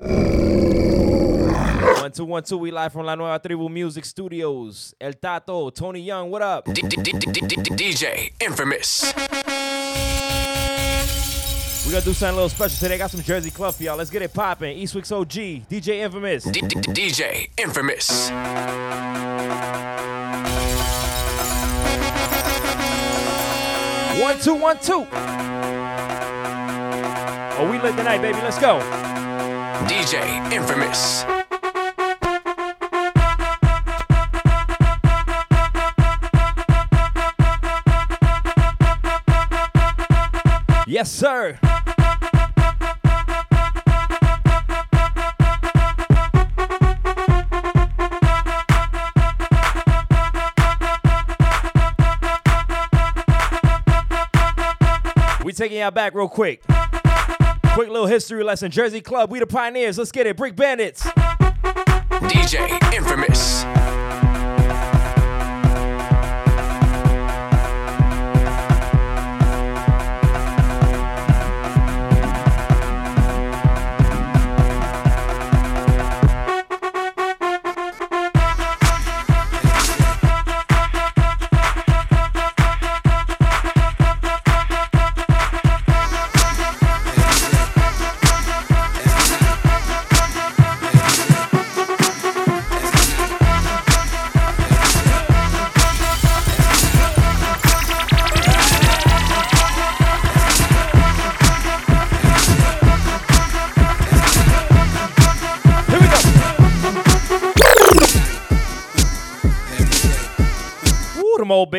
One two one two. We live from La Nueva Tribu Music Studios. El Tato, Tony Young. What up? DJ Infamous. We gonna do something a little special today. I Got some Jersey Club for y'all. Let's get it popping. Eastwick's OG, DJ Infamous. DJ Infamous. One two one two. Oh, we lit tonight, baby. Let's go. DJ Infamous. Yes, sir. We're taking y'all back real quick. Quick little history lesson. Jersey Club, we the pioneers. Let's get it. Brick Bandits. DJ Infamous.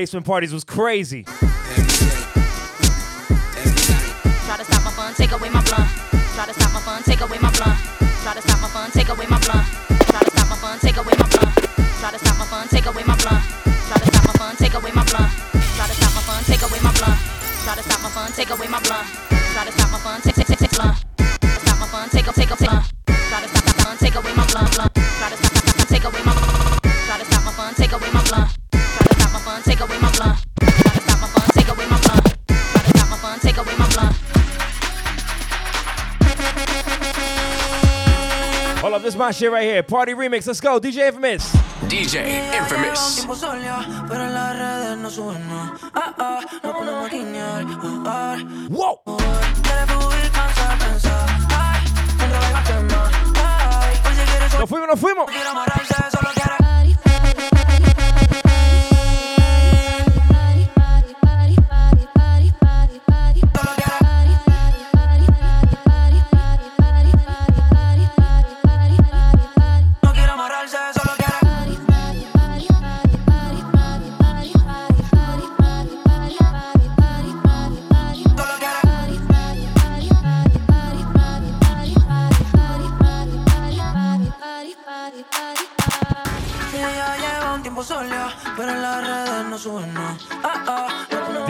Basement parties was crazy. Try to stop my fun, take away my. Try to stop my fun, take away my. Try to stop my fun, take away my. Try to stop my fun, take away my. Try to stop my fun, take away my. Try to stop my fun, take away my. Try to stop my fun, take away my. Try to stop my fun, take away my. Try to stop my fun, take take take take. Stop my fun, take take take take blunt. Try to stop my fun, take away my. Try to stop my fun, take away my my shit right here. Party remix. Let's go. DJ Infamous. DJ Infamous. tiempo sola, pero en las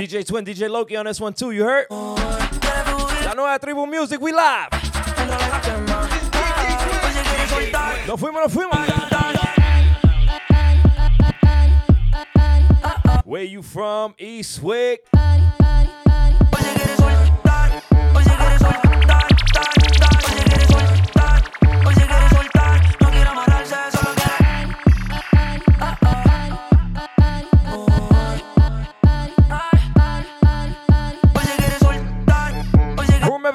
DJ Twin, DJ Loki on this one too. You heard? La nueva tribu music. We live. Nos fuimos, nos fuimos. Where you from? Eastwick.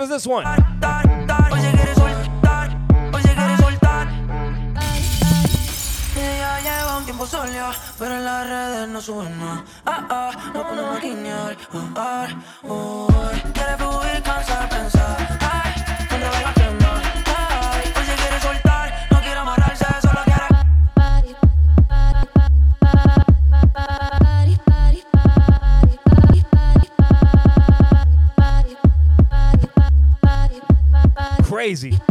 rap is this one? pero en las redes no. Ah, ah, no. Ah, ah, oh, quiere fluir, Crazy.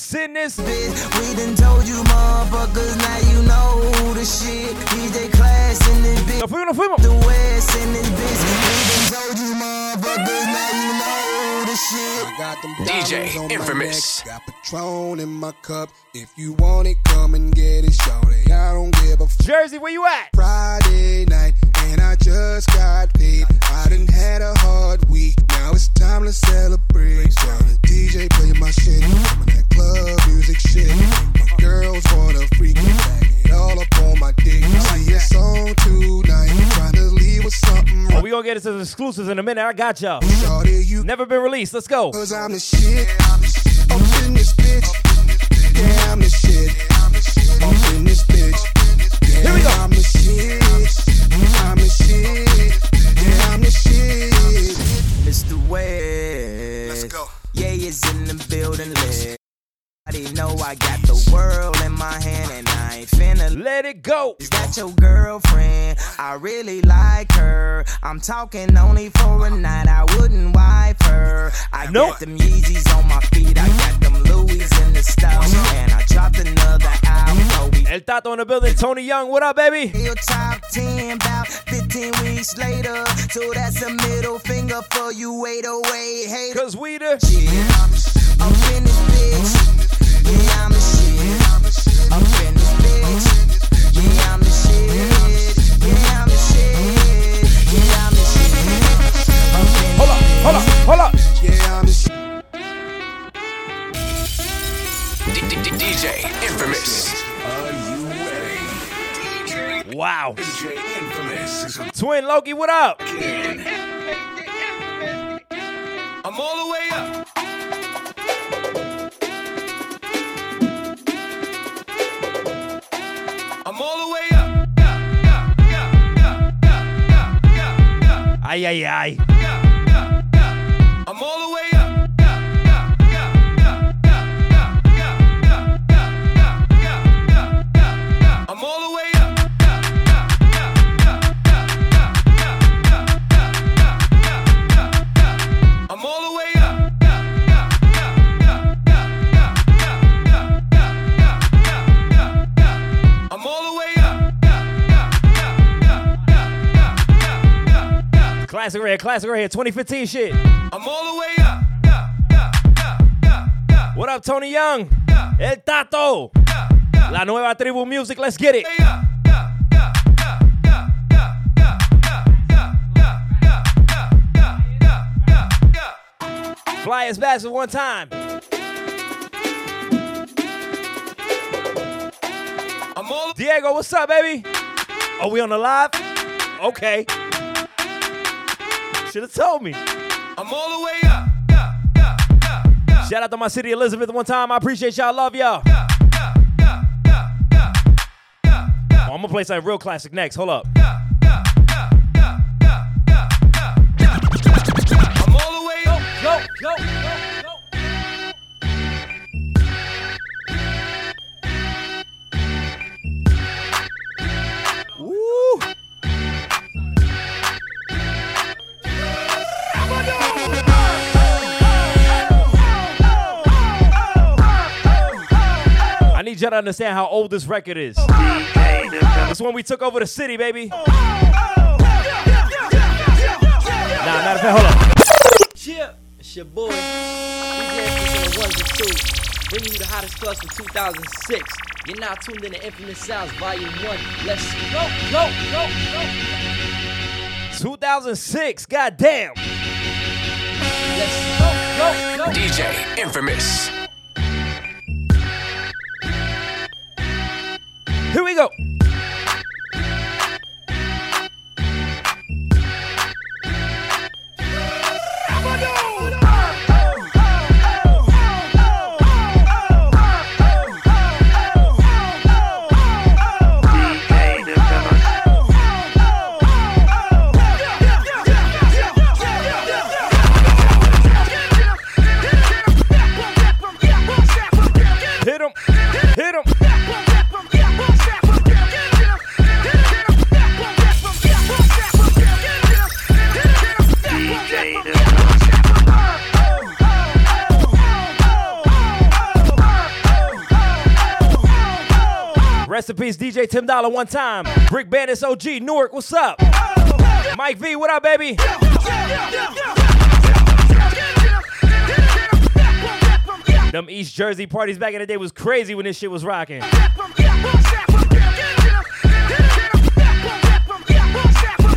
Infamous in this. bitch. We done told you motherfuckers, now you know the shit. DJ Class in this bitch. Nos fuimos, nos fuimos. The West in this bitch. We done told you motherfuckers, now you know the shit. I got them DJ on my Infamous. neck, Got Patron in my cup. If you want it, come and get it, shorty. I don't give a f- Jersey, where you at? Friday night, and I just got paid. I done had a hard week. Now it's time to celebrate. Tell the DJ play my shit. Some club music shit. My girls wanna freak me back. It all up on my dick. See it's on tonight. Trying to leave with something Oh, we gonna get into the exclusives in a minute. I got y'all. Shorty, you Never been released. Let's go. Cause I'm the shit. Up in this bitch. Yeah, I'm the shit. Up in this bitch. Yeah, Here we go. I'm the shit. I'm the shit. Yeah, I'm the shit. Mr. West. Let's go. Yeah, it's in the building. Let Everybody know I got the world in my hand and I ain't finna Let it go. Is that your girlfriend? I really like her. I'm talking only for a night. I wouldn't wife her. I Nope. got them Yeezys on my feet. I got them Louis in the stove. And I dropped another album. So El Tato in the building. Tony Young, what up, baby? Your top 10 about 15 weeks later. So that's a middle finger for you 808 haters. Cause we the Yeah, I'm in this bitch. Yeah, I'm the shit. I'm in this bitch. Yeah, I'm the shit. Yeah, I'm the shit. Yeah, I'm the shit. I'm in Hold up, hold up, hold up. Yeah, I'm the shit. D- D- D- DJ Infamous. Wow. DJ Infamous is a Twin Loki, what up? I'm all the way up. Ay, ay, ay. Classic right here, classic right here. 2015 shit. I'm all the way up. What up, Tony Young? El Tato. La nueva tribu music, let's get it. Fly as fast as one time. I'm all Diego, what's up, baby? Are we on the live? Okay. Should have told me. I'm all the way up. Shout out to my city, Elizabeth, one time. I appreciate y'all. Love y'all. Oh, I'm gonna play something real classic next. Hold up. I'm need y'all to understand how old this record is. Oh, this one we took over the city, baby. Oh, oh, nah, matter of fact, hold up. Chip, it's your boy. DJ Infamous on ones and twos. Bringing you the hottest clubs from 2006. You're now tuned in to Infamous Sounds Volume 1. Let's go, go, go, go. 2006, goddamn. Let's go, go, go. DJ Infamous. Go. DJ Tim Dollar one time. Brick Bandits OG, Newark, what's up? Mike V, what up, baby? Them East Jersey parties back in the day was crazy when this shit was rocking.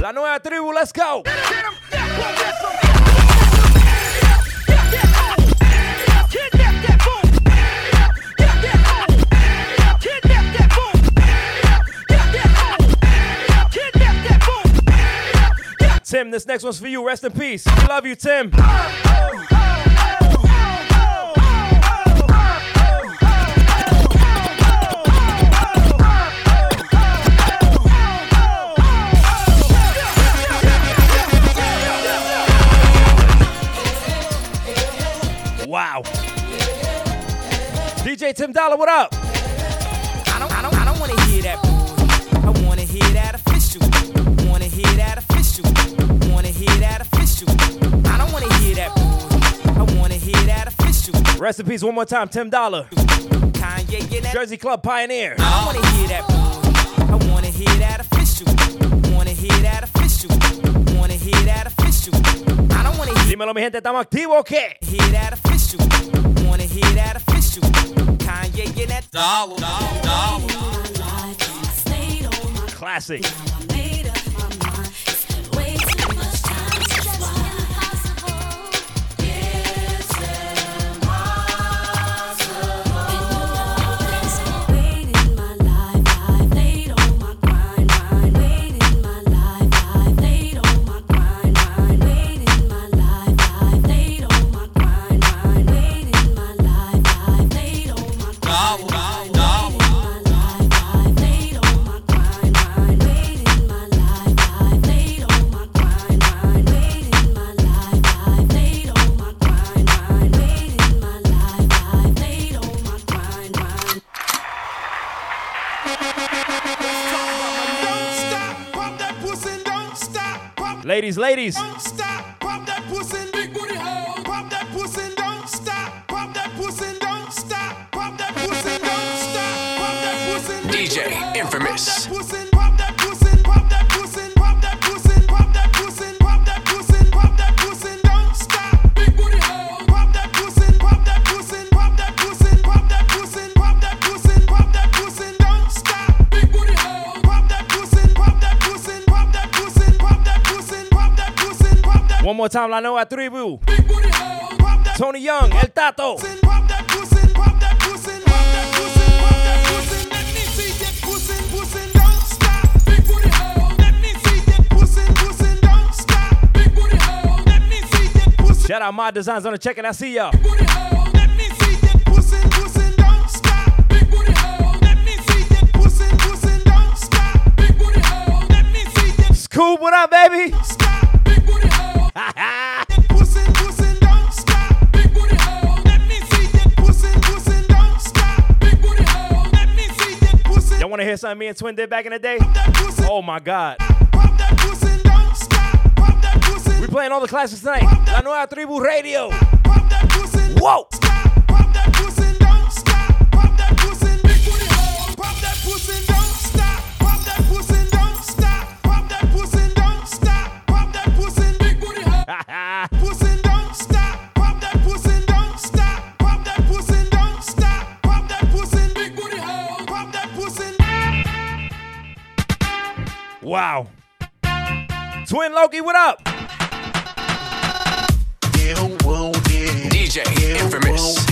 La nueva tribu, let's go. Tim, this next one's for you. Rest in peace. We love you, Tim. Wow. DJ Tim Dollar, what up? Rest in peace one more time, Tim Dollar. Kanye, yeah, that. Jersey Club Pioneer. I don't wanna hear that. I wanna hear that official. Wanna hear that official. Wanna hear that official. I don't wanna hear, Dímelo, mi gente, ¿estamos activos o qué? hear that official. Wanna hear that official. Kanye, yeah, that. Dollar, dollar, Classic. Ladies. Big booty hole. Let me see that pussy, Shout out my designs on the check and I see y'all. booty hole. Let me pussy, Y'all want to hear something me and Twin did back in the day? Oh my God. pop that pussy, don't stop, pop that pussy, We playing all the classics tonight. La Nueva Tribu Radio. pop that pussy, Whoa. Wow. Twin Loki, what up? You want it, DJ Infamous.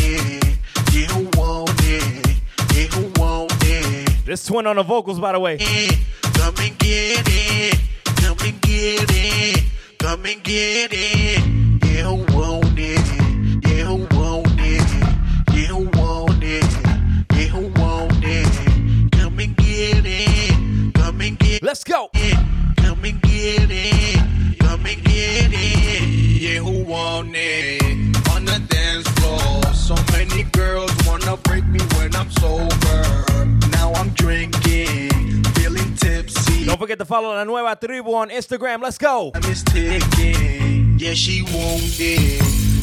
you want it, you want it. This Twin on the vocals, by the way. Come and get it, come and get it, come and get it. You I'm sober. Now I'm drinking, feeling tipsy. Don't forget to follow La Nueva Tribu on Instagram. Let's go. I'm ticking. Yeah, she. Yeah, she.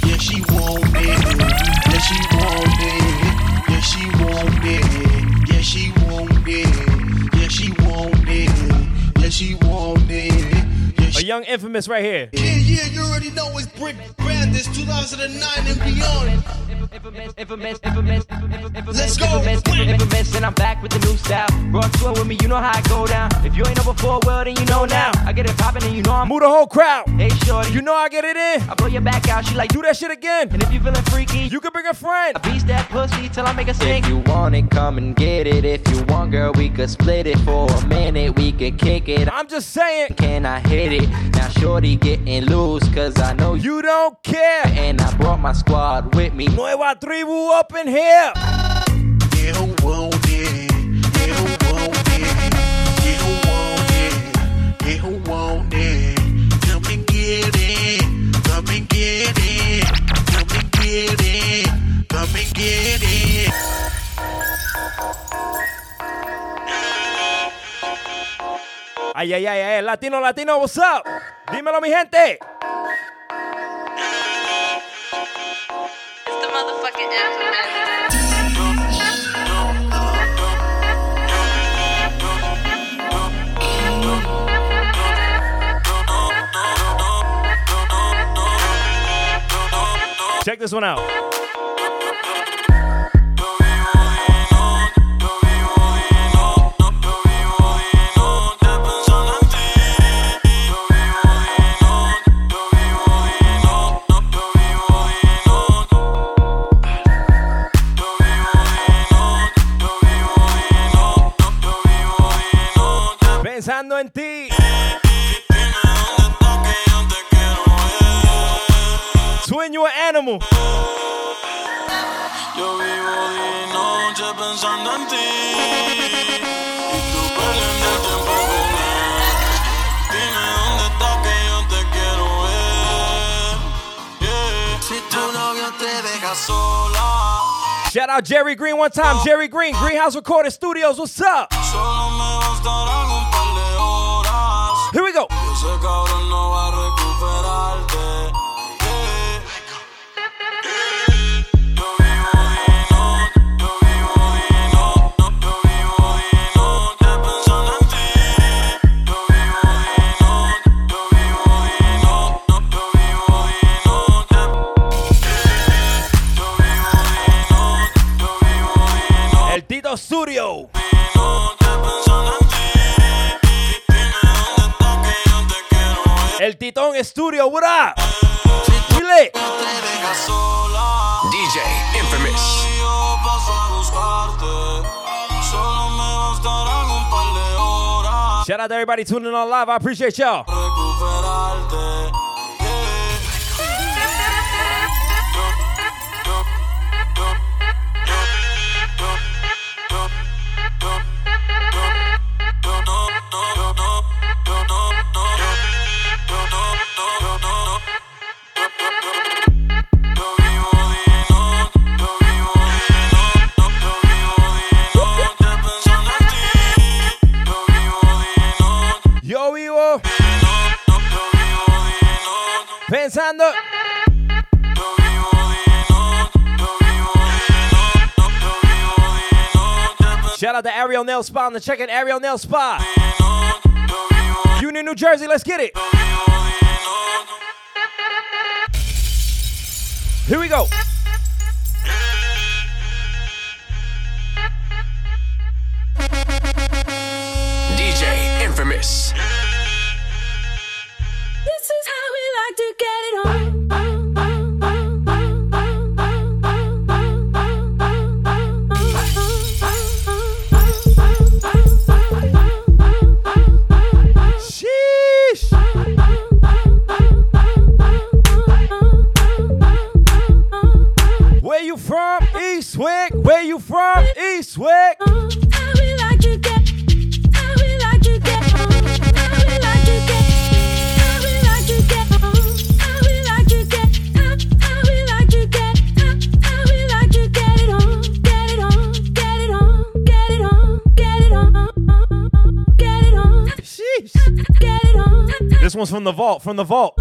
Yeah, she. Yeah, she. Yeah, she. Yeah, she. Yeah, she it. young infamous right here. Yeah, yeah, you already know it's Brick Bandits 2009 and beyond. Infamous, infamous, infamous, infamous, Let's go. infamous, infamous, and I'm back with the new style. Run tour with me, you know how I go down. If you ain't know before, well then you know now. I get it poppin' and you know I'm. Move the whole crowd. Hey shorty, You know I get it in. I blow your back out. She like, Do that shit again. and if you feeling freaky, You can bring a friend. I beast that pussy till I make a sing. If you want it, come and get it. If you want, girl, we could split it for a minute. We could kick it. I'm just saying, Can I hit it? Now, shorty getting loose, cause I know you. don't care. And I brought my squad with me. Nueva tribu up in here. Ay, ay, ay, ay. Latino, latino, what's up? Dímelo, mi gente. It's the motherfucking. Check this one out. Pensando en ti. Sueño animal. Yo vivo día y noche pensando en ti. Y tú perdiendo el tiempo con. Dime dónde estás que yo te quiero ver. Yeah. Si tu novio te deja sola, Shout out Jerry Green one time. Jerry Green, Greenhouse Recording Studios. What's up? solo me Here we go. Y ese cabrón no va a recuperarte. Yeah. Yo vivo El Titón Studio, what up? We. DJ Infamous. Shout out to everybody tuning in on live. I appreciate y'all. Out to Ariel Nail Spa on the check in Ariel Nail Spa. Union, New Jersey, let's get it. Here we go. from the vault, from the vault.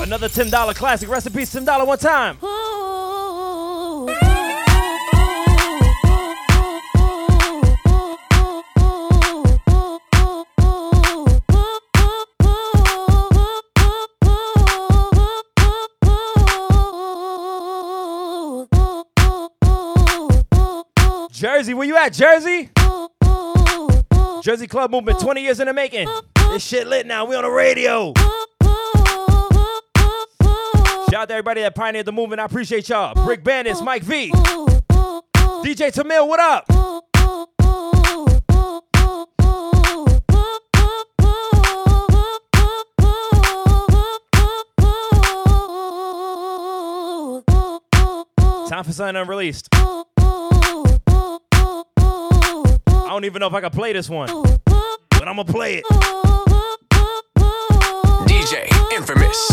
Another $10 classic. Recipes $10 one time. Jersey, where you at, Jersey? Jersey Club Movement, 20 years in the making. This shit lit now. We on the radio. Shout out to everybody that pioneered the movement. I appreciate y'all. Brick Bandits, Mike V. DJ Tameil, what up? Time for something unreleased. Don't even know if I can play this one, but I'm gonna play it. DJ Infamous.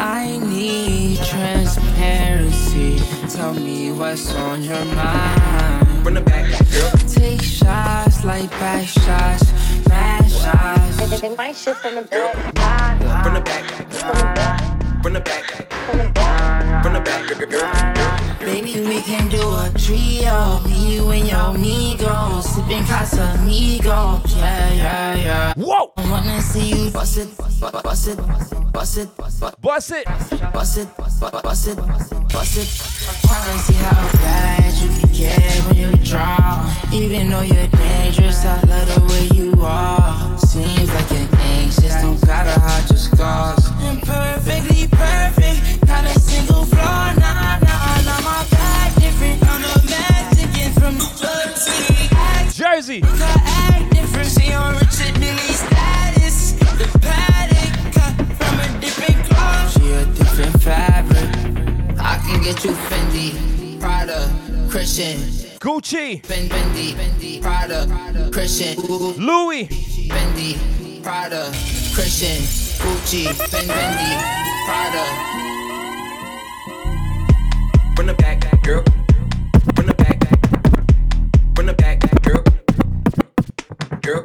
I need transparency. Tell me what's on your mind. Run it back, girl. Take shots like back shots, mad They might from the back. Back. Back. Back. Baby, we can do a trio. Me, you, and your amigos. Sipping Casamigos. Yeah, yeah, yeah. Whoa! I wanna see you bust it, bust it, bust it, bust it, Bust it. bust it, bust it, bust it. Tryna see how bad you can get when you draw. Even though you're dangerous, I love the way you are. Seems like you're anxious, don't gotta hide your scars. I'm perfect, not a single flaw. Nah, nah, nah, my bad different. I'm a Mexican from New Jersey. Act Jersey. act different, see on Richard Mille status. The paddock cut from a different cloth. She a different fabric. I can get you Fendi, Prada, Christian, Gucci, bendy Fendi, Prada, Christian, Louis, Bendy, Prada, Christian, Gucci, bendy Prada. Bring it back, girl. Bring it back, bring it back, girl. Girl.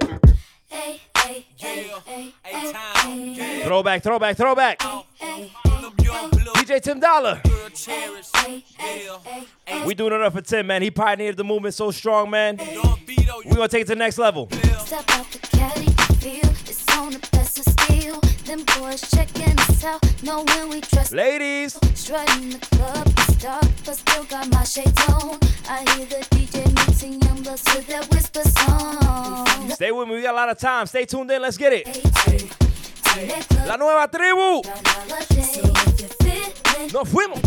Hey, hey, hey, hey, hey, hey, hey. Throwback, throwback, throwback. Hey, hey, hey, hey, hey. DJ Tim Dollar. Hey. We doing enough for Tim, man. He pioneered the movement so strong, man. We gonna take it to the next level. Step out the caddy, feel it's on the best of steel. Them boys checking us out, know when we dress. Ladies. Strutting the club, it's dark, but still got my shades on. I hear the DJ mixing young bloods to that whisper song. Stay with me. We got a lot of time. Stay tuned in. Let's get it. La nueva tribu. Nos fuimos.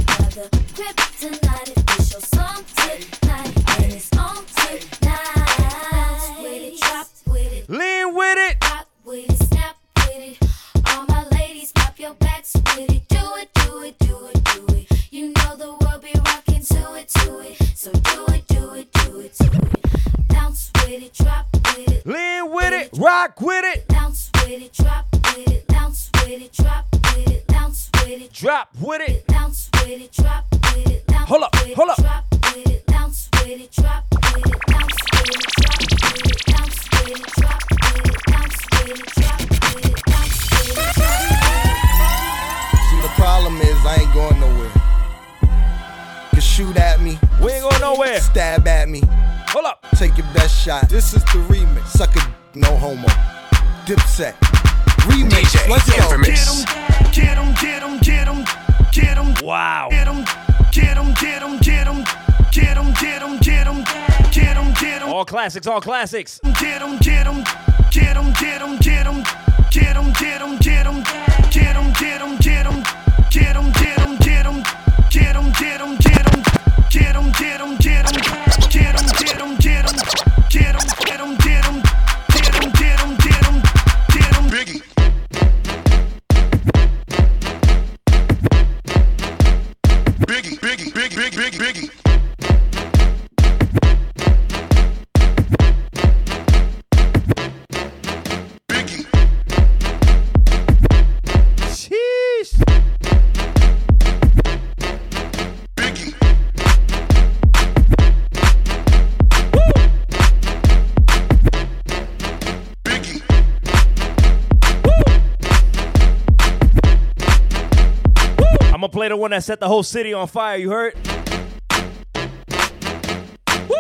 Lean with it. Rock with it, snap with it. All my ladies, pop your backs with it. Do it, do it, do it, do it. You know the world be rocking to it, to it. So do it, do it, do it, do it. Bounce with it, drop with it. Lean with it. Rock with it. Bounce with it, drop with it. Bounce with it, drop with it. Bounce with it. Drop with it. Bounce with it, drop with it. Bounce Hold up, with it, hold up. Drop with it, bounce with it, drop with it. Bounce with it, drop with it. Bounce with it, drop with it. Bounce with it, drop with it. Bounce with it, drop with it. See, the problem is I ain't going nowhere. Can shoot at me. We ain't going nowhere. Stab at me. Hold up. Take your best shot. This is the remix. Suck a no homo. Dipset. Remix. DJ Let's go. Infamous. Get 'em, get 'em, get 'em, get 'em. Wow. Get 'em, get 'em, get 'em, get 'em. Get 'em, get 'em, get 'em. Get 'em, get 'em. All classics, all classics. Get 'em, get 'em, get 'em, get 'em, get 'em, get 'em, get 'em, get 'em, get 'em, get 'em, get 'em, get 'em, get 'em, get 'em, get 'em, get 'em, get 'em, get 'em, get 'em, get 'em, get 'em, get 'em, get 'em, get 'em, get 'em, get 'em, get 'em, get 'em, get 'em, get 'em. Biggie. Biggie, Biggie, Big, Big, Big, Biggie. One that set the whole city on fire. You heard? Woo!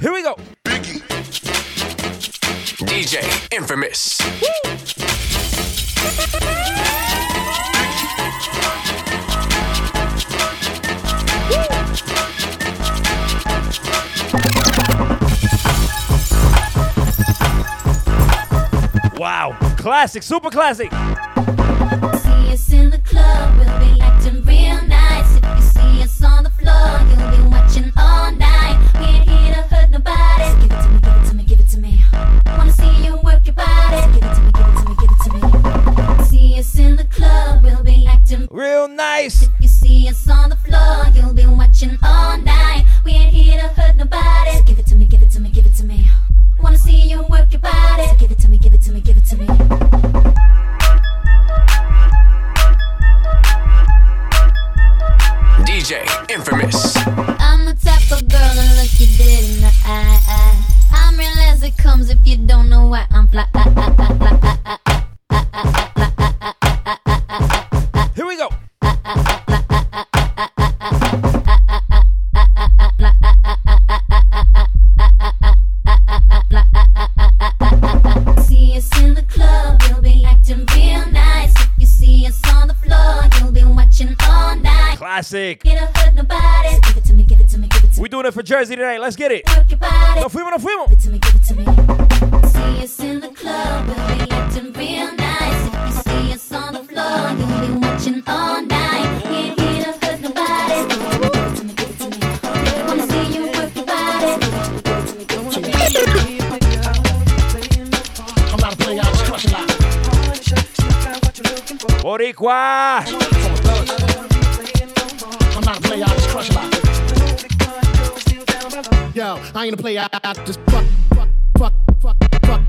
Here we go. DJ Infamous. Wow. Classic, super classic. Boricua. I'm not a player, I just crush a lot. Yo, I ain't a player, I, I just fuck, fuck, fuck, fuck, fuck, fuck,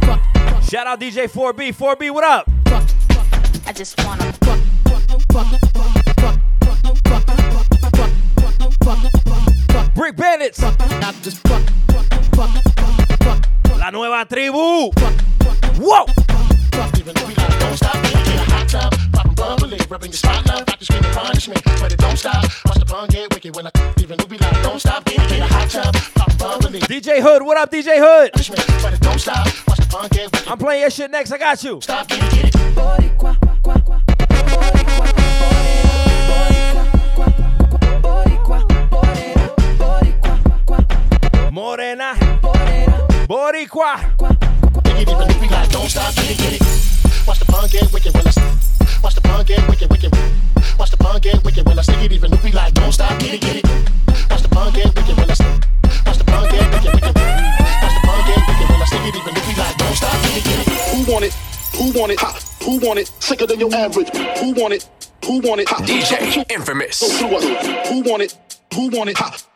fuck, Shout out DJ 4B. 4B, what up? I just wanna. La nueva tribu. Whoa. Rubbing your spot like you screaming punishment, but it don't stop. Watch the bun get wicked when I even be like, don't stop, get a hot tub, poppin' bubbly, DJ Hood, what up, DJ Hood? punishment, but it don't stop. Watch the bun get wicked. I'm playing your shit next. I got you. Stop, get it, get it. Morena. Boricua. Dig it even if we like, don't stop, get it, get it. Watch the bun get wicked when I s- Watch the bun get wicked, wicked. Watch the bun get wicked when I stick it even if we like, don't stop, get it, get it. Watch the bun get wicked when I s- Watch the bun get wicked, wicked. Watch the bun get wicked when I stick it even if we like, don't stop, get it, get it. Who want it? Who want it? Ha! Who want it? Sicker than your average. Who want it? Who want it? Ha! DJ Infamous. Go through us. Who want it? Who want it? Ha!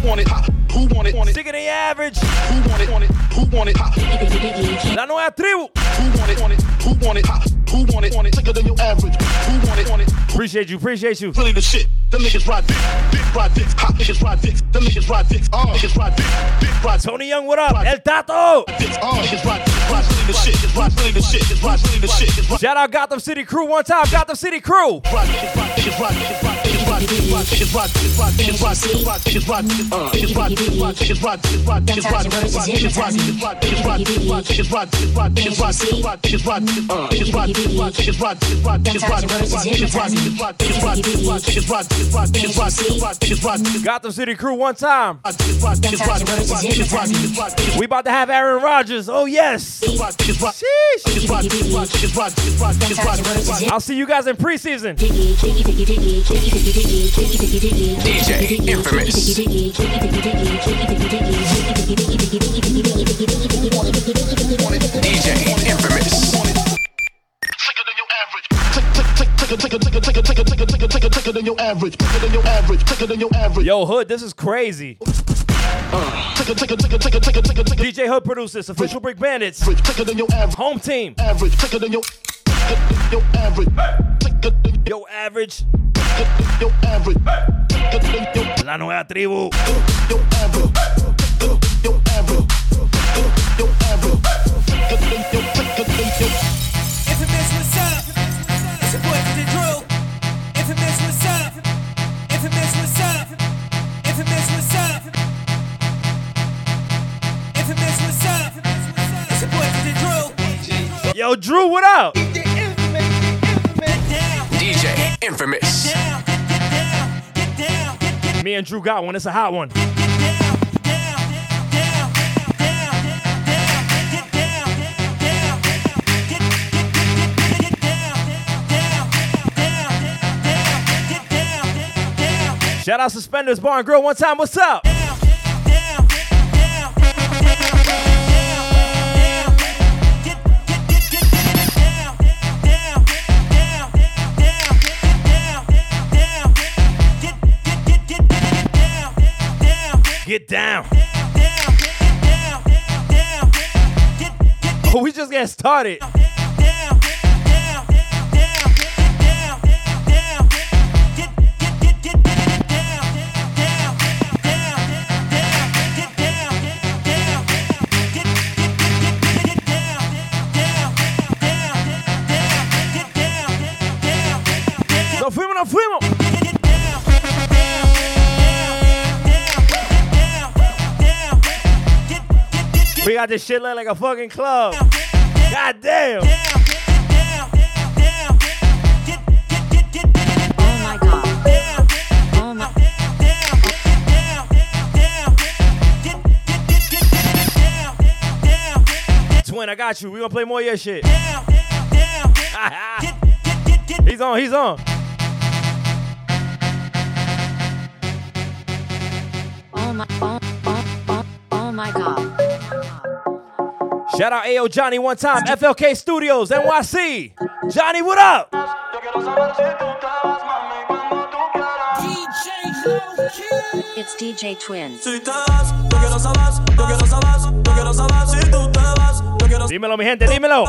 Who want it? Who want it? Sick the average. Who want it? Who want it? La nueva tribu. Who want it? Who want it? Who want it? Who want it? Sicker than your average. Who want it? Who Want it? Appreciate you. Appreciate you. Really the shit. Them niggas ride dick. Dick ride dicks. Hot niggas ride dicks. Them niggas ride dicks. Uh. Niggas ride dick. Dick ride. Tony Young, what up? El Tato. Dicks. Uh. Niggas ride dicks. Ride really the shit. It's ride really the shit. It's ride really the shit. Shout out Gotham City crew one time. Gotham City crew. Ride niggas ride niggas ride niggas ride niggas. Gotham City crew one time. We about to have Aaron Rodgers. Oh yes. Sheesh. I'll see you guys in preseason. DJ Imfamous. DJ Imfamous. Yo, Hood, this is crazy. DJ Hood produced this. Official Brick Bandits. Home team. Average, quicker than your, your average. Yo, average. Your average. La nueva tribu. Your average. Your average. Your average. Imfamous, what's up? It's your boy DJ Drew. Imfamous, what's up? Imfamous, what's up? Imfamous, what's up? Imfamous, what's up? It's your boy DJ Drew. Yo, Drew, what up? DJ Imfamous. Me and Drew got one. It's a hot one. Shout out Suspenders Bar and Grill one time. What's up? Get down. Oh, we just got started. Got this shit look like a fucking club. God damn. Oh Twin, I got you. We gonna play more of your shit. he's on, he's on. Oh my, oh, oh, oh, oh my god. Shout out AO Johnny one time. FLK Studios, NYC. Johnny, what up? It's DJ Twins. Dímelo, mi gente, dímelo.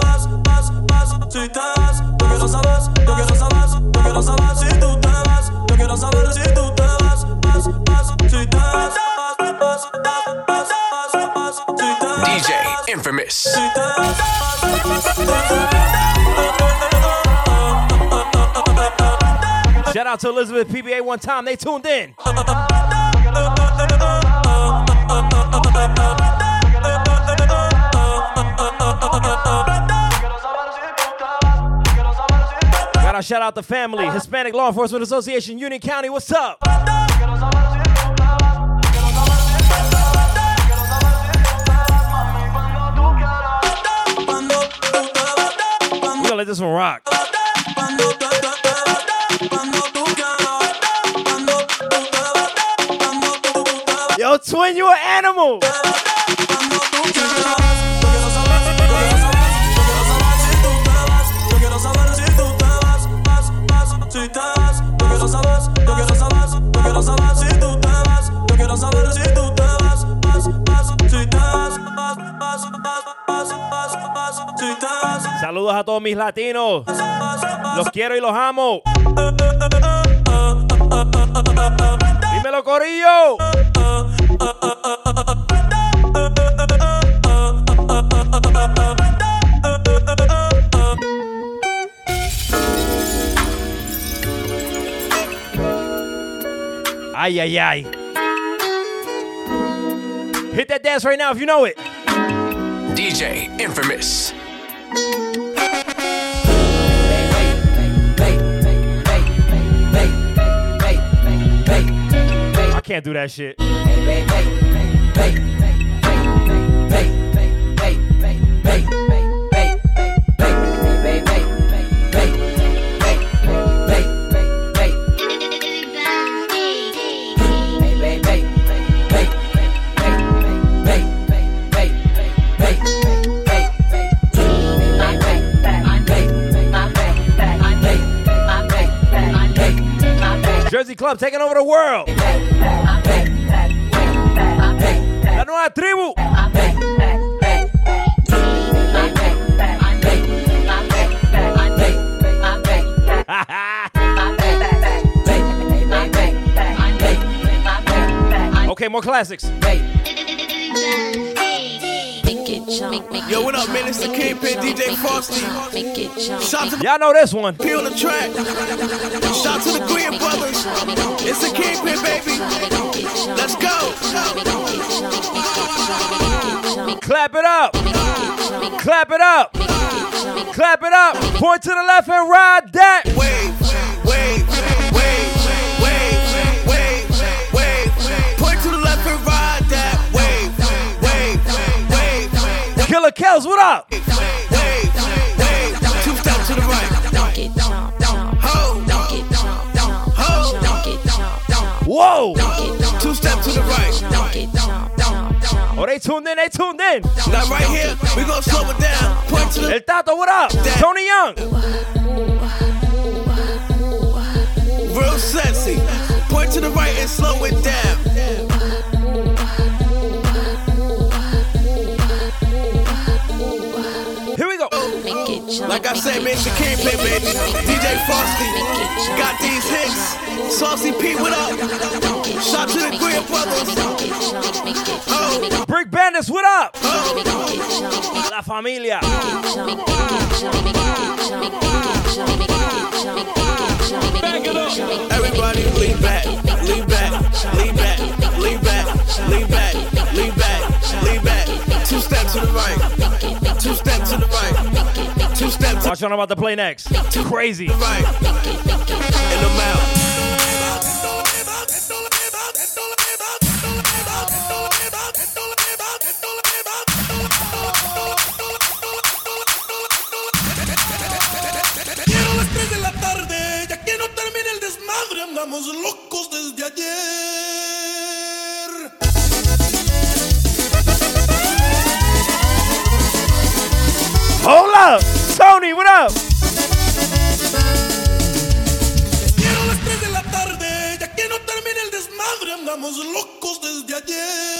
DJ Imfamous. Shout out to Elizabeth PBA one time. They tuned in. Gotta shout out the family. Hispanic Law Enforcement Association, Union County. What's up? Let this one rock. Yo, twin, you an animal. Saludos a todos mis latinos. Los quiero y los amo. Dímelo, Corillo. Ay, ay, ay. Hit that dance right now if you know it. DJ Infamous. can't do that shit. Jersey Club taking over the world la tribu. okay, more classics. Yo, what up, man? It's the Kingpin, DJ Frosty. Shout to Y'all know this one. Peel the track. Shout to the Green Brothers. It's the Kingpin, baby. Let's go. Clap it up. Clap it up. Clap it up. Point to the left and ride that. Wave, wave, wave, wave, wave, wave. Point to the left and ride that. Wave, wave, wave, wave. Killer kills. what up? Wave. Two steps to the right. Whoa. Two steps to the right. Oh, they tuned in, they tuned in. Now right here, we gonna slow it down. Point to the El Tato, what up? Tony Young. Real sexy. Point to the right and slow it down. Like I said, man, Shaquille play, baby. DJ Frosty got these hits. Saucy P, what up? Brick Bandits, what up? La familia. Everybody lean back, lean back, lean back, lean back, lean back, lean back, lean back. Two steps to the right, two steps to the right, two steps. Watch what I'm about to play next. Crazy. Right. In the mouth. locos desde ayer. Hola, Tony, what up? Quiero las 3 de la tarde, ya que no termine el desmadre, andamos locos desde ayer.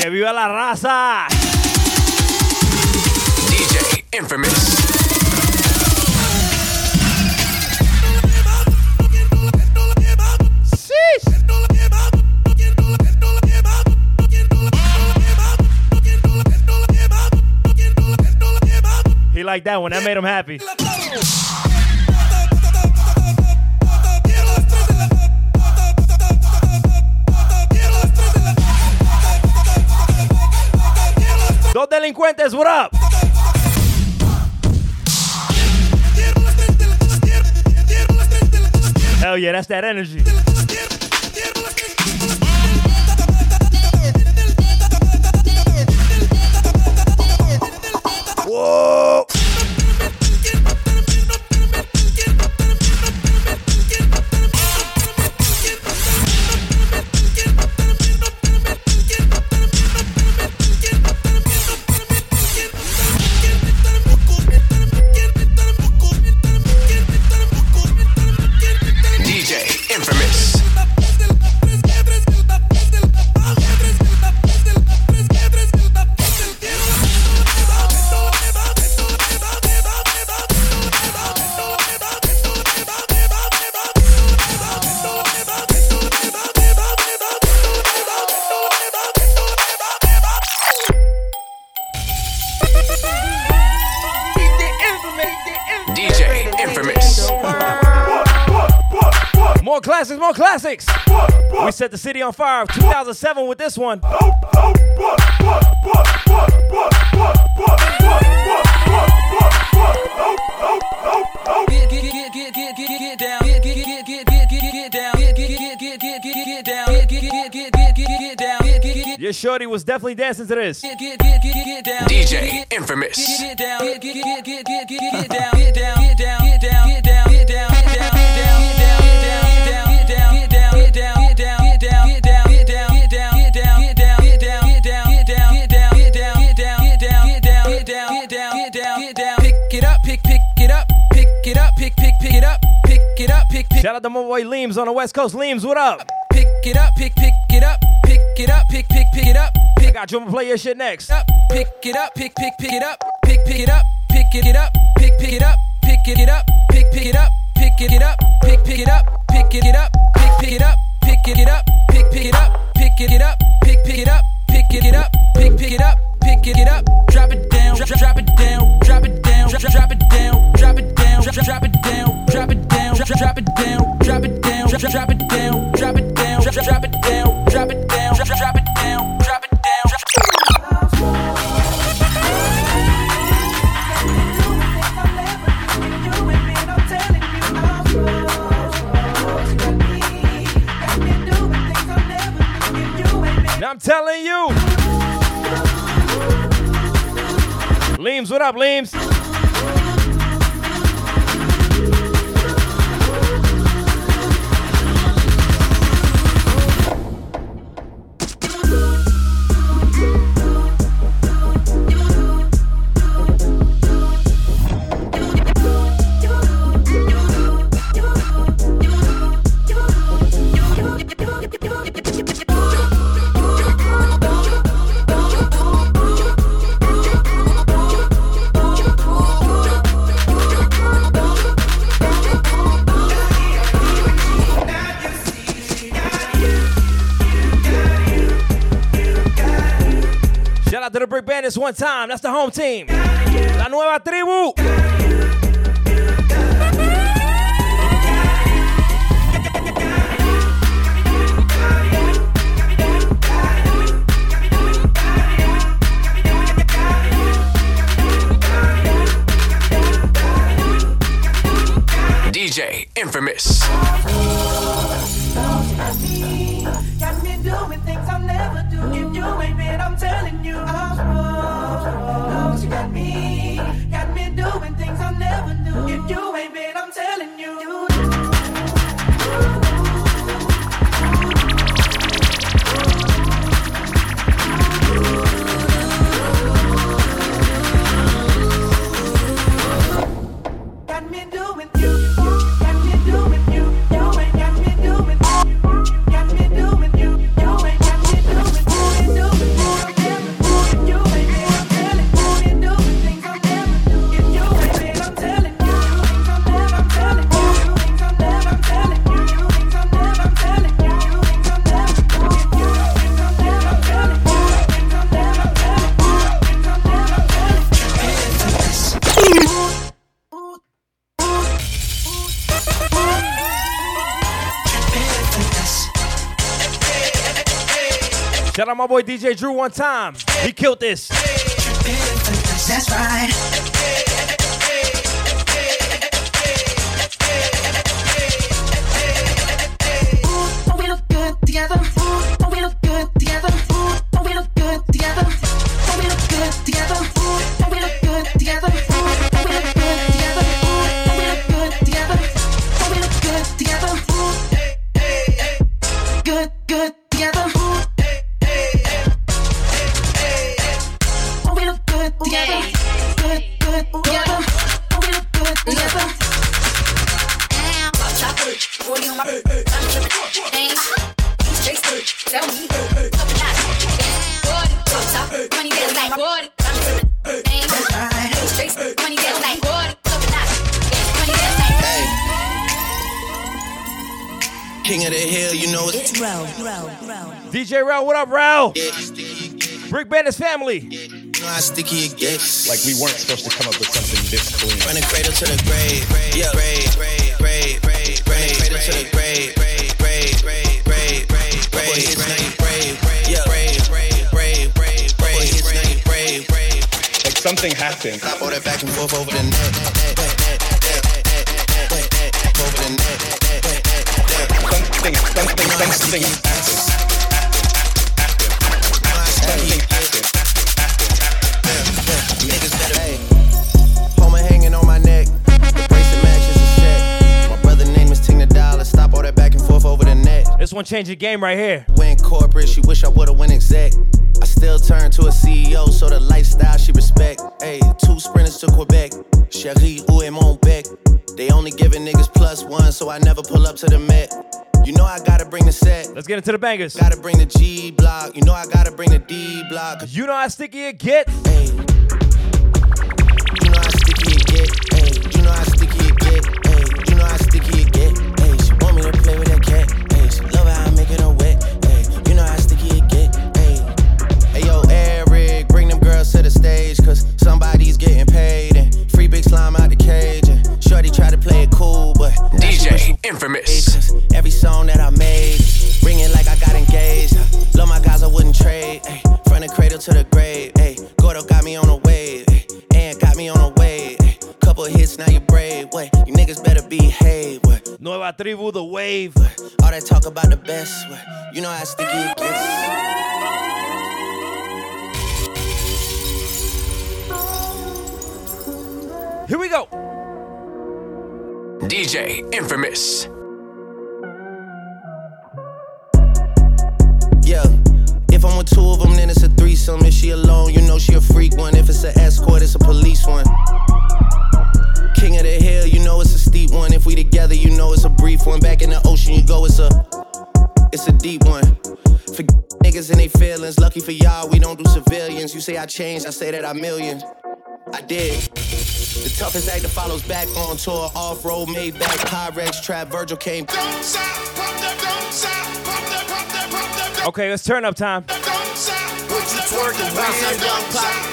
¡Que viva la raza! Imfamous. He liked that one. That made him happy. Dos delincuentes, what up? Hell yeah, that's that energy. classics. We set the city on fire 2007 with this one. Your shorty was definitely dancing to this. DJ Imfamous. Shout out to my boy Leams on the West Coast. Leams, what up? Pick it up, pick, pick it up, pick it up, pick, pick, pick it up. Pick. I got you, I'm gonna play your shit next. Up, pick it up, pick, pick, pick it up, pick, pick it up, pick it up, pick, pick it up, pick it up, pick, pick it up, pick it up, pick, pick it up, pick it up, pick, pick it up, pick it up, pick, pick it up, pick it up, pick, pick it up, pick it up, pick it up, pick, pick it up pick it up, drop it down, drop, drop it down, drop it down, drop, drop it down, drop it down, drop, drop it down, drop it down, drop, drop it down, drop it down, drop, drop it down, drop it down, drop, drop it down, drop it down, drop, drop it down, drop it down, I'm telling you. Limbs, what up, Limbs? Bandits one time. That's the home team. La nueva tribu. DJ Imfamous. My boy DJ Drew one time. He killed this. That's right. Bandits. You know how sticky it gets. Like we weren't supposed to come up with something this clean. Run the cradle to the grave. Yeah, grave, grave, grave, grave, grave, cradle to the grave. Grave, grave, grave, grave, grave, grave. His name brave. Yeah, brave, brave, brave, brave, brave. His name brave, brave. Like something happened. Stop all that back and forth over the net. Over the net. Something, something, something happened. Something one changed the game right here. Went corporate, she wish I would've went exec. I still turn to a CEO, so the lifestyle she respect. Hey, two sprinters to Quebec. Chérie, où est mon bec? They only giving niggas plus one, so I never pull up to the Met. You know I gotta bring the set. Let's get into the bangers. Gotta bring the G block. You know I gotta bring the D block. You know how sticky it get. Hey. You know how sticky it get. Hey. You know how sticky it get. Hey. You know how sticky it get. Hey. She want me to play with that cat. Hey. She love how I make it her wet. Hey. You know how sticky it get. Hey. Hey yo, Eric, bring them girls to the stage, cause somebody's getting paid. And free big slime out the cage. And Shorty try to play it cool, but DJ Imfamous. Every song that I made, ringing like I got engaged. Love my guys, I wouldn't trade. Ay. From the cradle to the grave. Ay. Gordo got me on a wave. Ay. And got me on a wave. Ay. Couple hits, now you brave. Wait, you niggas better behave. What? Nueva tribu, the wave. All that talk about the best. What? You know how sticky it gets. Here we go. DJ Imfamous. Yeah. If I'm with two of them, then it's a threesome. If she alone, you know she a freak one. If it's an escort, it's a police one. King of the hill, you know it's a steep one. If we together, you know it's a brief one. Back in the ocean, you go, it's a, it's a deep one. For niggas and they feelings, lucky for y'all, we don't do civilians. You say I changed, I say that I million. I did. The toughest actor follows back on tour, off road, made back, Pyrex, trap, Virgil came. Okay, let's turn up time.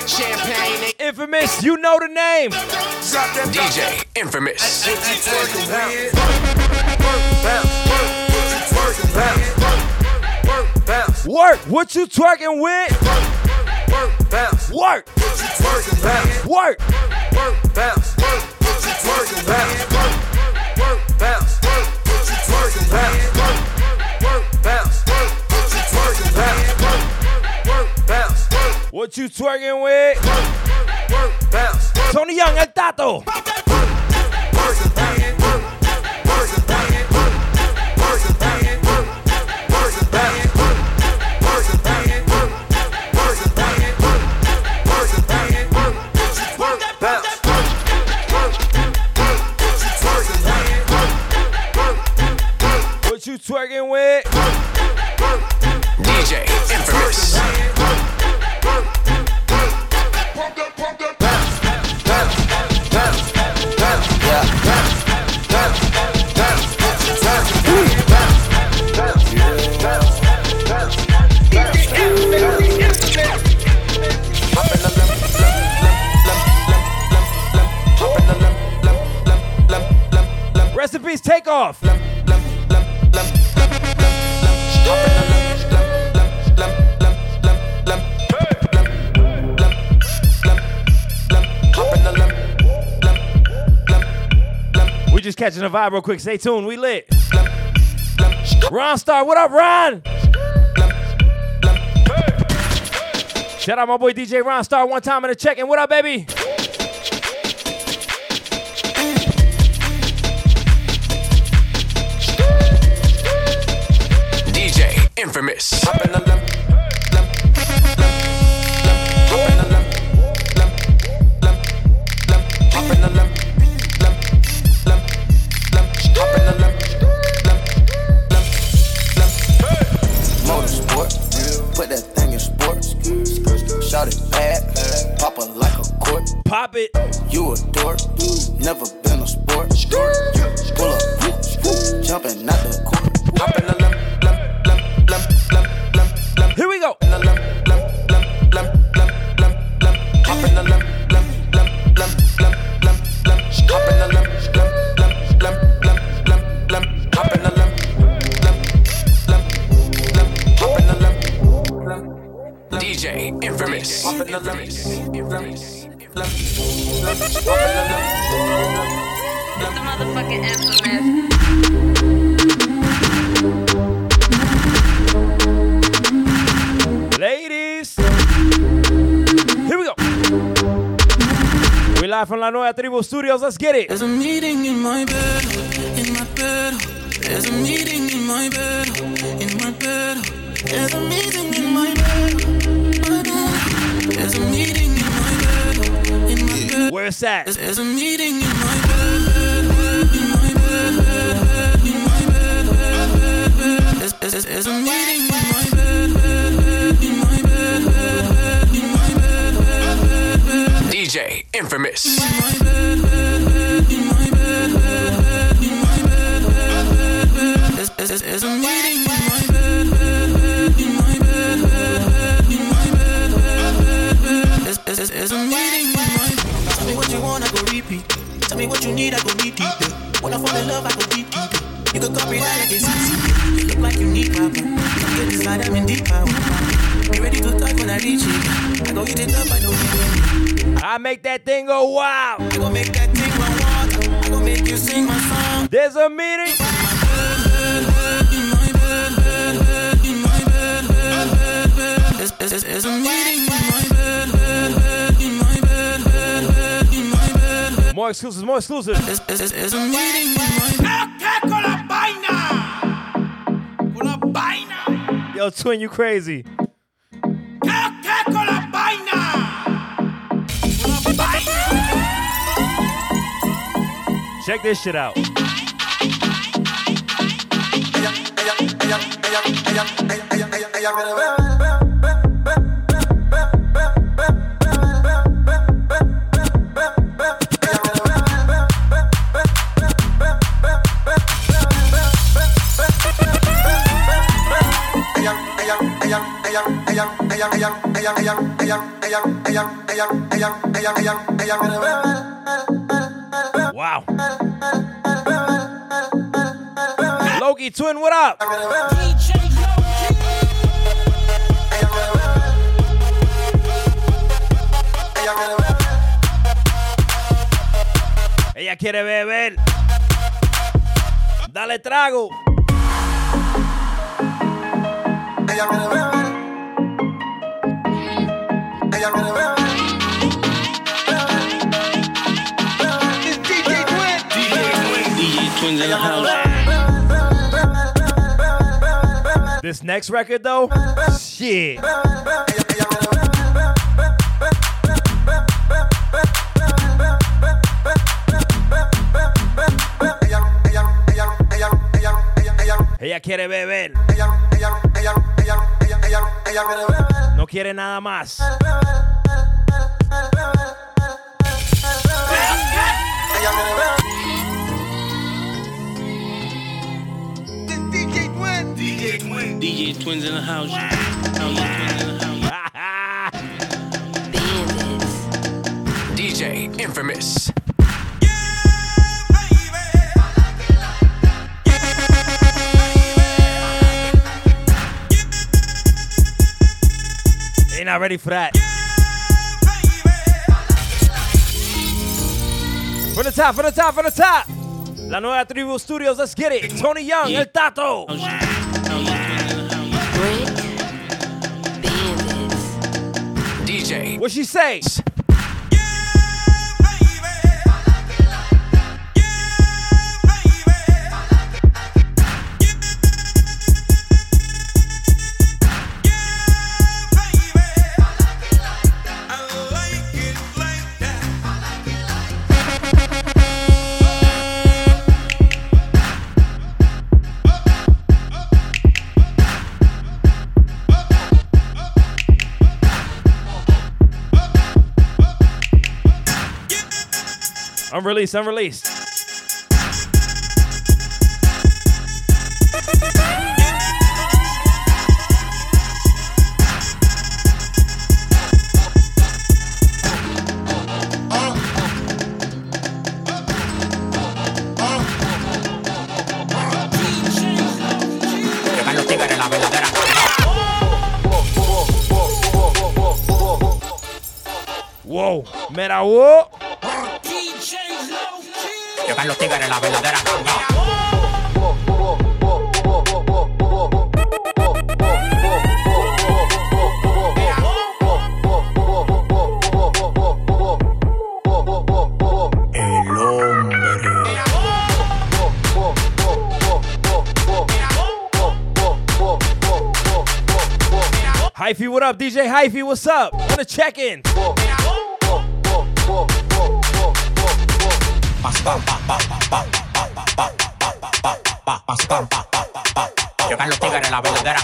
Champagne. Imfamous, you know the name. DJ Imfamous. Work. What you twerking with? Work. Work. Fast work. Fast What you twerking with? Tony Young, El Tato. Catching a vibe real quick. Stay tuned. We lit. Ron Star, what up, Ron? Shout out my boy DJ Ron Star one time in the check-in. What up, baby? Ladies, here we go. We live from La Nueva Tribu Studios. Let's get it. There's a meeting in my bed, in my bed. There's a meeting in my bed, in my bed. There's a meeting there's a meeting in my bed. In my bed. Where's that? There's, there's a meeting in my bed. In my bed. In my bed. There's, there's, there's a meeting in my bed. In my bed. In my bed. DJ Imfamous. In my bed. Need, I go deep deep. yeah. When I fall in love, I go deep deep. You can copy that like it's easy. You look like you need power. Come get inside, I'm in deep power. You ready to talk when I reach it? I go eat it up, I know you I make that thing go wild. I go make that thing run wild. I go make you sing my song. There's a meeting. There's, there's, there's a meeting More exclusives, more exclusives. There's, there's, there's a meeting in my bed. con la vaina! Con la vaina! Yo, twin, you crazy. ¿Qué con la vaina? Con la vaina! Check this shit out. Wow. Loki, twin, what up? Ella quiere beber. Dale trago. DJ Twins in the house. This next record though, shit. Ella quiere beber. No quiere nada más. DJ Twins in the house. House, Twins in the house. DJ Imfamous. Not ready for that. From the top, from the top, from the top. La nueva Tribu Studios, let's get it. Tony Young, El Tato. DJ. What she say? Unreleased, unreleased. Llegan los tigres, la verdadera. Wow, mira, los tigres, la verdadera. El. Hyphy, what up? DJ Hyphy, what's up? Wanna check in? Llegan los tigres, la verdadera.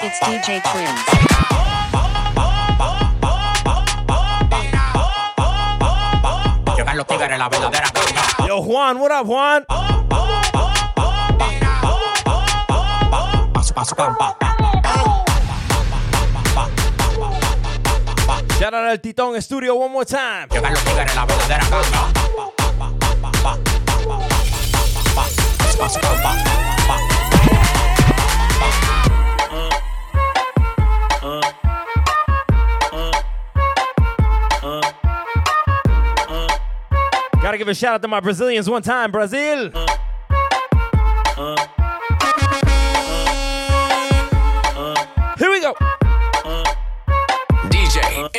It's DJ Twins. Llegan los tigres, la verdadera. Yo, Juan, what up, Juan? Shout out al Titón Studio one more time. Llegan los tigres, la verdadera ganga. Pas, pas, pam, pa, pa. Gotta give a shout out to my Brazilians one time, Brazil.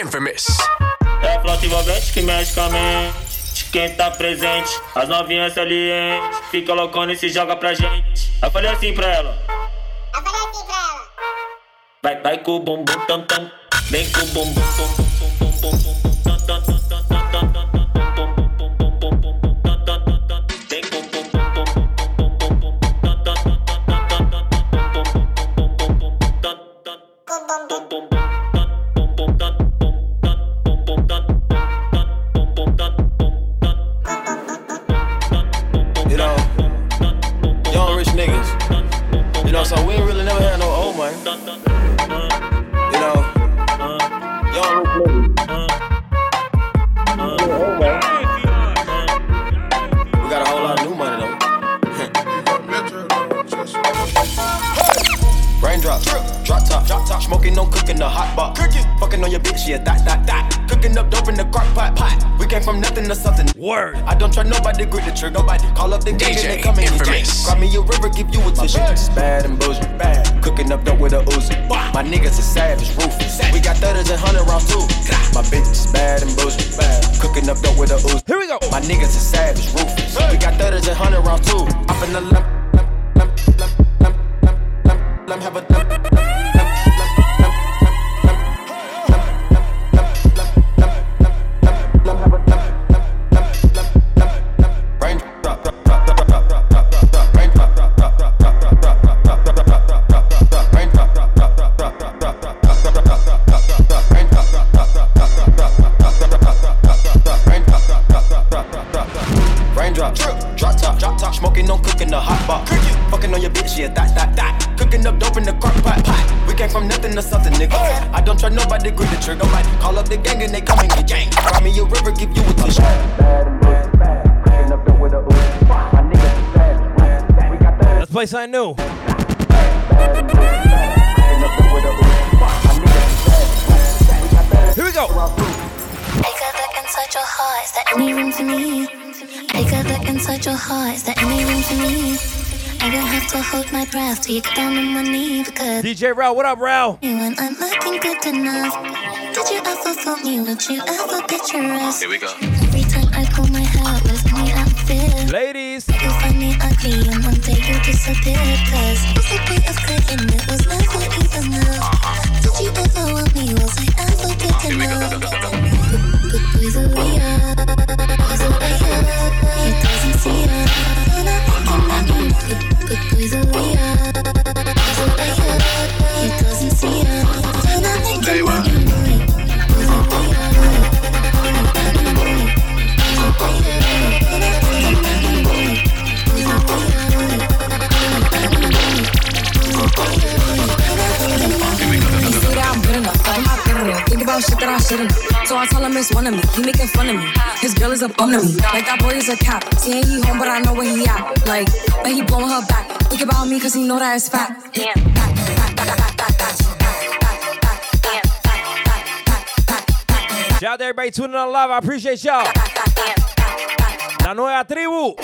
Infamous. É flauta envolvente que mexe com a mente. Quem tá presente, as novinhas salientes. Fica loucona e se joga pra gente. Eu falei assim pra ela. Eu falei assim pra ela. Vai, vai com o bumbum tam tam. Vem com o bumbum bum bum bad and bullshit, bad. Cooking up dope with a Uzi. My niggas is savage, ruthless. We got thudders and hundred rounds too. DJ Rao, what up, Rao? when I'm looking good enough. Did you ever fool me? Would you ever picture us? Here we go. Every time I pull my hair, was me outfit. Ladies. You find me ugly and one day you disappear. Cause what's the point of clicking? It was never even enough. Did you ever want me? Was I ever good enough? Good boys are that I shouldn't. So I tell him it's one of me. He making fun of me. His girl is a bum to me. Like that boy is a cap. Saying he home, but I know where he at. Like, but he blowing her back. Think about me, cause he know that it's fat. Shout out to everybody tuning in live. I appreciate y'all. La nueva tribu.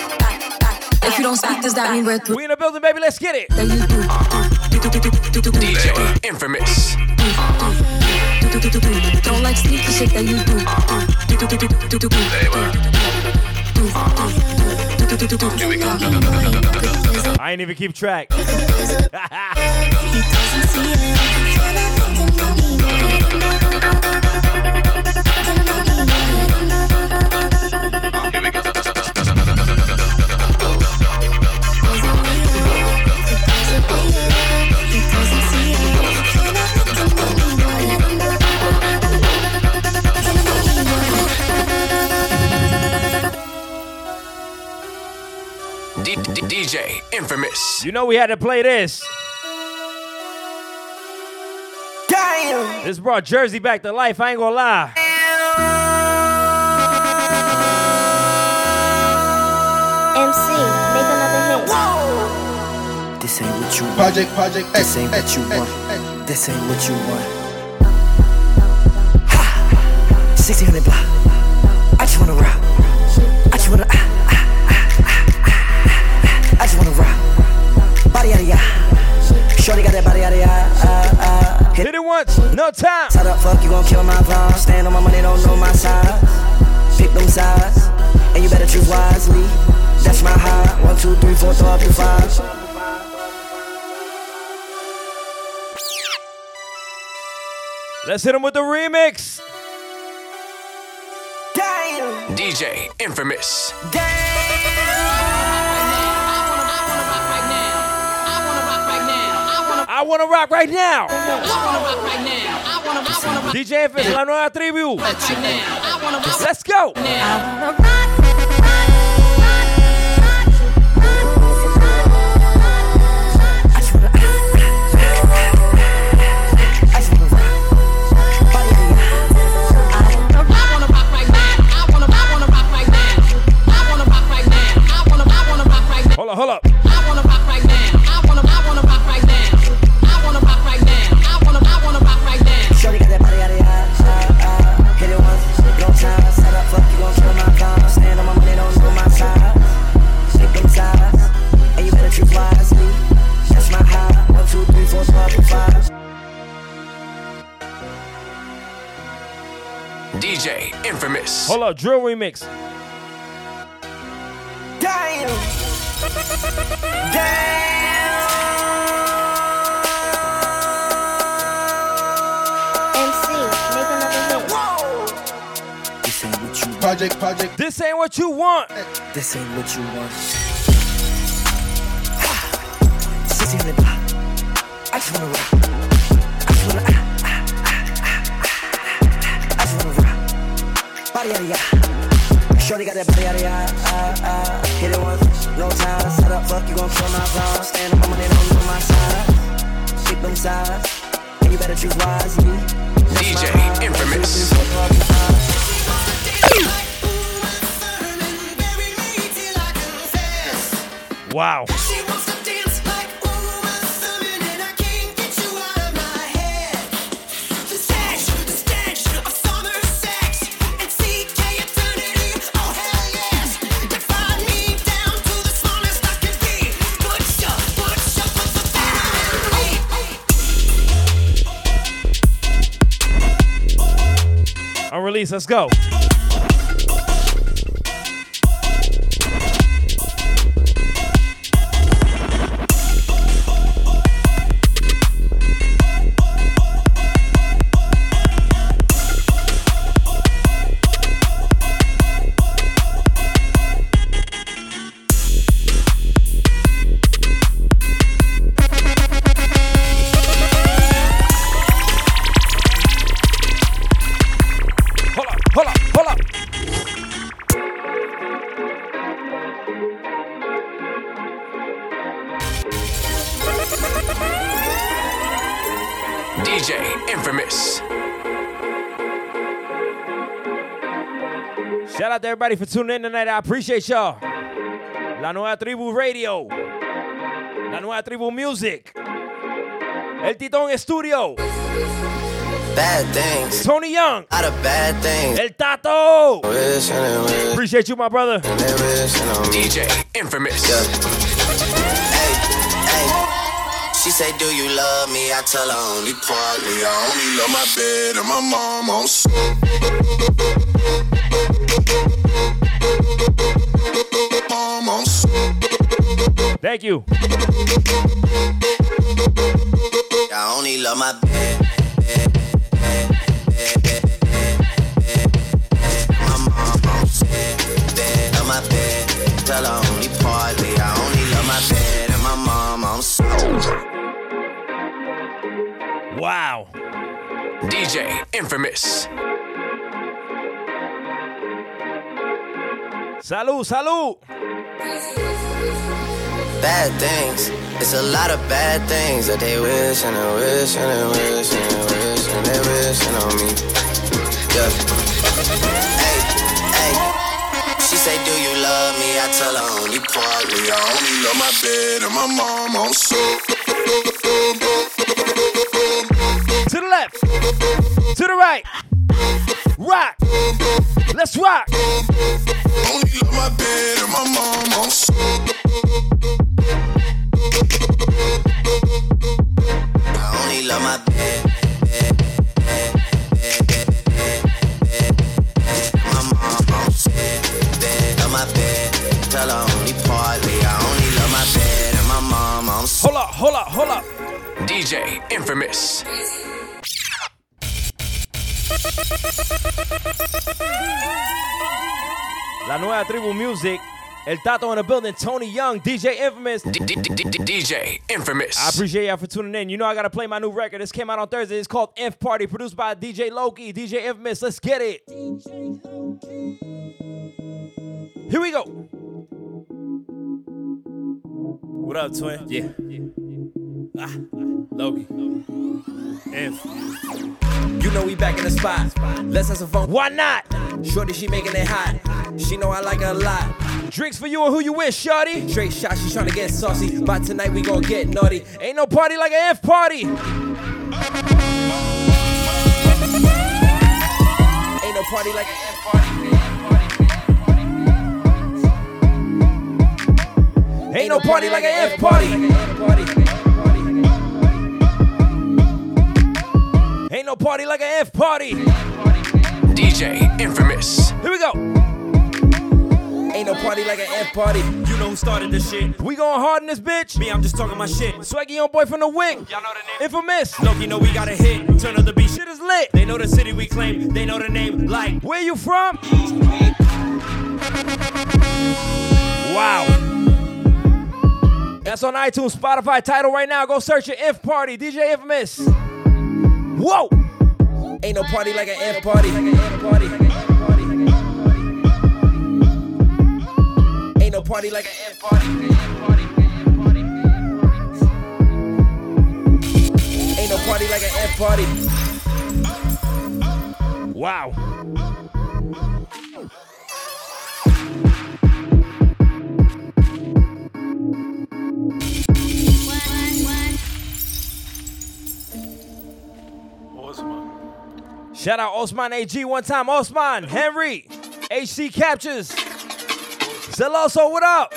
If you don't speak, does that mean we're through? We in the building, baby. Let's get it. DJ Imfamous. Don't like sneaky shit that you do. Do do do do do do do. Do do do do. I ain't even keep track. DJ Imfamous. You know we had to play this. Damn. This brought Jersey back to life. I ain't gonna lie. MC, make another hit. Whoa. This ain't what you want. Project, project, This ain't what you want. This ain't what you want. Ha! 1600 block. I just wanna rock. I just wanna. ah, ah, ah, ah, ah. I just wanna rock. Body out of ya. Shorty got that body out of ya. Ah, ah. Hit it once, no time. Side up, fuck, you gon' kill my vibe. Stand on my money, don't know my size. Pick them sides, and you better choose wisely. That's my high. One, two, three, four, throw up your five. Let's hit him with the remix. Damn. DJ Imfamous. I wanna rock right now. I want to rock right now DJ Imfamous, la nueva tribu. Let's go. I wanna pop right now. I wanna I wanna pop right now. I wanna now. I wanna I wanna pop right there. Hold up, hold up. DJ Imfamous. Hold up, drill remix. Damn. MC, make another hit. This ain't what you Project, project. This ain't what you want. This ain't what you want. Sissy on the. I just wanna rock. Body out ya. Shorty got that body out of ya. Ah, ah. Hit it once, no time. Set up, fuck, you gon' kill my vibe. Stand on my money, don't know my side. Pick them sides, and you better choose wisely. DJ Imfamous. Wow. Let's go. Everybody for tuning in tonight. I appreciate y'all. La Nueva Tribu Radio. La Nueva Tribu Music. El Titón Studio. Bad things. Tony Young. Lot of bad things. El Tato. Wishing and wishing Appreciate you, my brother. and wishing on me. DJ Imfamous. Hey, hey. She say, Do you love me? I tell her only partly. I only love my bed and my mom oh, on oh, Thank you. I only love my bed. My oh, bed, love my bed. Tell her only partly. I only love my bed and my mom on Wow. DJ Imfamous. Salud, salud. bad things. It's a lot of bad things that they wish and they wish and they wish and they wish and they wishing on me. Yeah. Hey, hey. She say, Do you love me? I tell her only partly. I only love my bed and my mom on so. To the left. To the right. Rock. Let's rock. Only love my bed and my mom on so. I only love my bed. My mom on bed, love my bed. Tell her only partly. I only love my bed and my mom on Hold up, hold up, hold up. DJ Imfamous. La nueva tribu music. El Tato in the building. Tony Young, DJ Imfamous. DJ Imfamous. I appreciate y'all for tuning in. You know I gotta play my new record. This came out on Thursday. It's called Inf Party, produced by DJ Loki, DJ Imfamous. Let's get it. Here we go. What up, twin? Yeah. Ah, Loki. Inf. You know we back in the spot. Let's have some fun. Why not? Shorty, she making it hot. She know I like her a lot. Drinks for you and who you wish, shorty. Straight shot, she trying to get saucy. But tonight we gon' get naughty. Ain't no party like an Inf party. Ain't no party like an F party. Ain't no party like an F party. No party like an F party. DJ Imfamous. Here we go. Ain't no party like an F party. You know who started this shit. We going hard in this bitch. Me, I'm just talking my shit. Swaggy young boy from the wing. Y'all know the name. Imfamous. Loki know we got a hit. Turn up the beat. Shit is lit. They know the city we claim. They know the name. Like, where you from? Wow. That's on iTunes, Spotify, title right now. Go search your Inf Party, DJ Imfamous. Whoa. Ain't no party like an F party. Ain't no party like an F party. Ain't no party like an F party. Wow. Shout out Osman AG one time. Osman, Henry, HC Captures. Celoso, what up?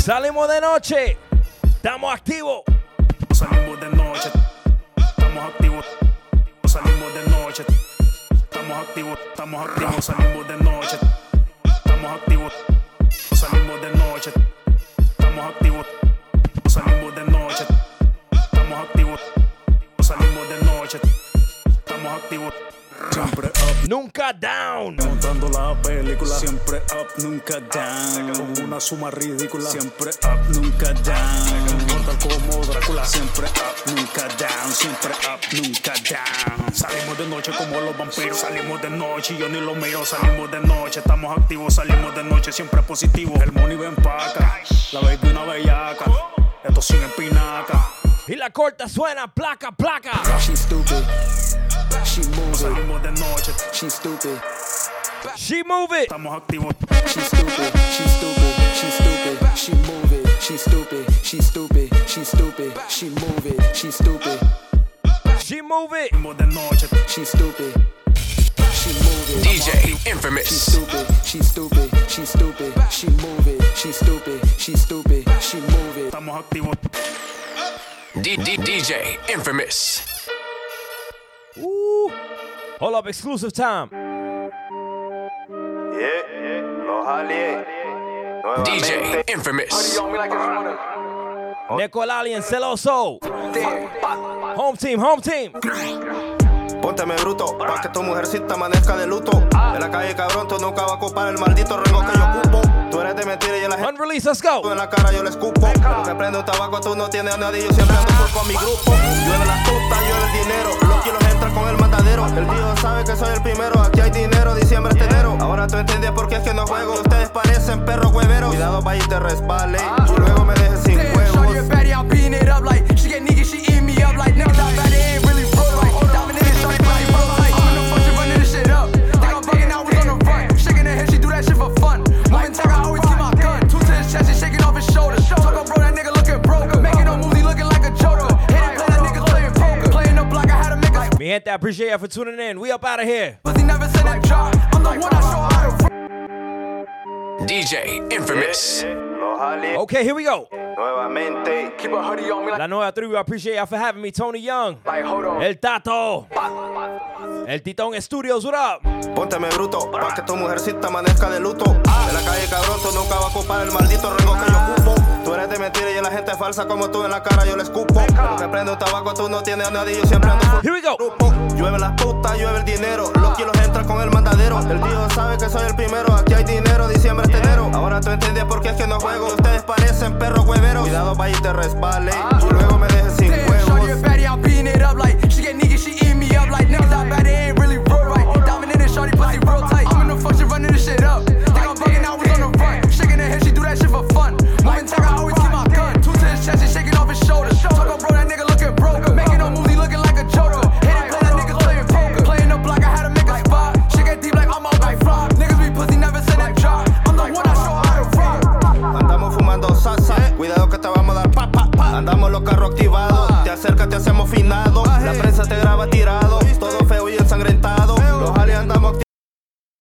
Salimos de noche. Estamos activos. Salimos de noche, estamos activos. Salimos de noche, estamos activos, estamos activos. Salimos de noche, estamos activos. Salimos de noche, estamos activos. Siempre up, nunca down. Montando la película, siempre up, nunca down. Con una suma ridícula, siempre up, nunca down. Mortal como Drácula, siempre up, nunca down. Siempre up, nunca down. Salimos de noche como los vampiros, salimos de noche y yo ni lo miro. Salimos de noche, estamos activos, salimos de noche, siempre positivo. El money ven paca, la baby una bellaca. Esto sin espinaca. Y la corta suena placa, placa. She stupid. She move it. De noche. She stupid. She move it. Estamos activos. She stupid, she stupid, she stupid, she move it, she stupid, she stupid, she stupid, she move it, she stupid. She move it. De noche. She stupid. She move it. DJ She Imfamous. stupid, she stupid, she stupid, she move it, she stupid, she stupid, she move it. Estamos activos. D- D- DJ Infamous. Ooh. Hold up, exclusive time. DJ Infamous. Neko el Alien, Celoso. Home team, home team. Pónteme bruto, pa' que tu mujercita amanezca de luto. En la calle, cabrón, tú nunca vas a ocupar el maldito rango que yo ocupo. Tú eres de mentira y la gente. Unreleased, let's go. En la cara yo le escupo. Lo que prende un tabaco, tú no tienes a nadie. Yo siempre ando full con mi grupo. Llueve la tuta, llueve el dinero. Los kilos entran con el mandadero. El tío sabe que soy el primero. Aquí hay dinero, diciembre es enero. Ahora tú entiendes por qué es que no juego. Ustedes parecen perros hueveros. Cuidado, pa' y te resbale. Y luego me dejes sin huevos. To make a Mi gente, I appreciate you for tuning in. We up out of here. pussy, never said that drop. I'm the one I show how to DJ Infamous. Okay, here we go. Nuevamente. Keep a hoodie on me like La Nueva Tribu, I appreciate y'all for having me. Tony Young. El Tato. El Titón Studios, what up? Pónteme bruto, pa' que tu mujercita amanezca de luto. En la calle, cabrón, tú nunca vas a ocupar el maldito rango que yo ocupo eres de mentira y la gente falsa como tú en la cara yo le escupo. Me prendo un tabaco, tú no tienes a nadie, yo siempre ando Here we go. Grupo. Llueve las putas, llueve el dinero. Los kilos entran con el mandadero. El tío sabe que soy el primero, aquí hay dinero, diciembre es enero. Ahora tú entiendes por qué es que no juego. Ustedes parecen perros hueveros. Cuidado, vaya y te resbale. Y luego me dejes sin huevos. running this shit up. Bugging out, we on the run. Shaking her head, she do that shit for fun always keep my gun. Two to chest, off his shoulder. Andamos fumando salsa, cuidado que te vamos a dar pa pa pa. Andamos los carros activados, te acercas, te hacemos finado. La prensa te graba tirado, todo feo y ensangrentado. Los alias andamos